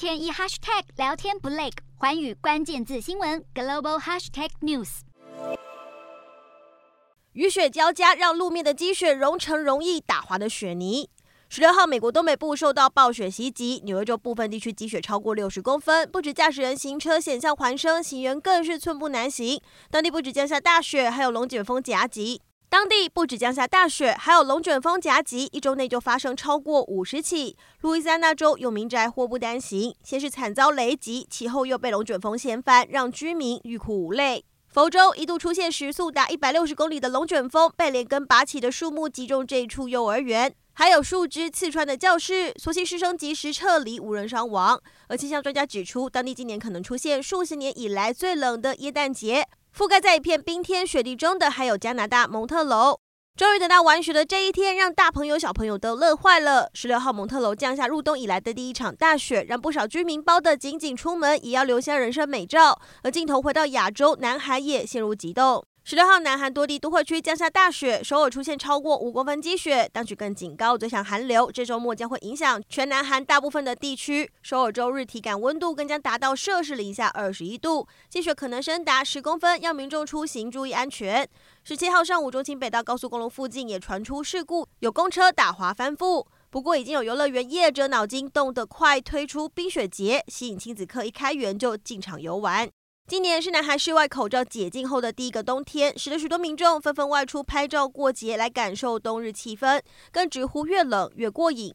天一 hashtag 聊天不累，寰宇关键字新闻 global hashtag news。雨雪交加，让路面的积雪融成容易打滑的雪泥。十六号，美国东北部受到暴雪袭击，纽约州部分地区积雪超过六十公分，不止驾驶人行车险象环生，行人更是寸步难行。当地不止降下大雪，还有龙卷风夹击。当地不止降下大雪，还有龙卷风夹击，一周内就发生超过五十起。路易斯安那州有民宅祸不单行，先是惨遭雷击，其后又被龙卷风掀翻，让居民欲哭无泪。佛州一度出现时速达一百六十公里的龙卷风，被连根拔起的树木击中这一处幼儿园，还有树枝刺穿的教室，所幸师生及时撤离，无人伤亡。而气象专家指出，当地今年可能出现数十年以来最冷的耶诞节。覆盖在一片冰天雪地中的，还有加拿大蒙特楼。终于等到玩雪的这一天，让大朋友小朋友都乐坏了。十六号蒙特楼降下入冬以来的第一场大雪，让不少居民包得紧紧，出门也要留下人生美照。而镜头回到亚洲，南海也陷入急冻。十六号，南韩多地都会区降下大雪，首尔出现超过五公分积雪。当局更警告，最强寒流这周末将会影响全南韩大部分的地区。首尔周日体感温度更将达到摄氏零下二十一度，积雪可能深达十公分，要民众出行注意安全。十七号上午，中清北道高速公路附近也传出事故，有公车打滑翻覆。不过，已经有游乐园业者脑筋动得快，推出冰雪节，吸引亲子客一开园就进场游玩。今年是南海室外口罩解禁后的第一个冬天，使得许多民众纷纷外出拍照过节，来感受冬日气氛，更直呼越冷越过瘾。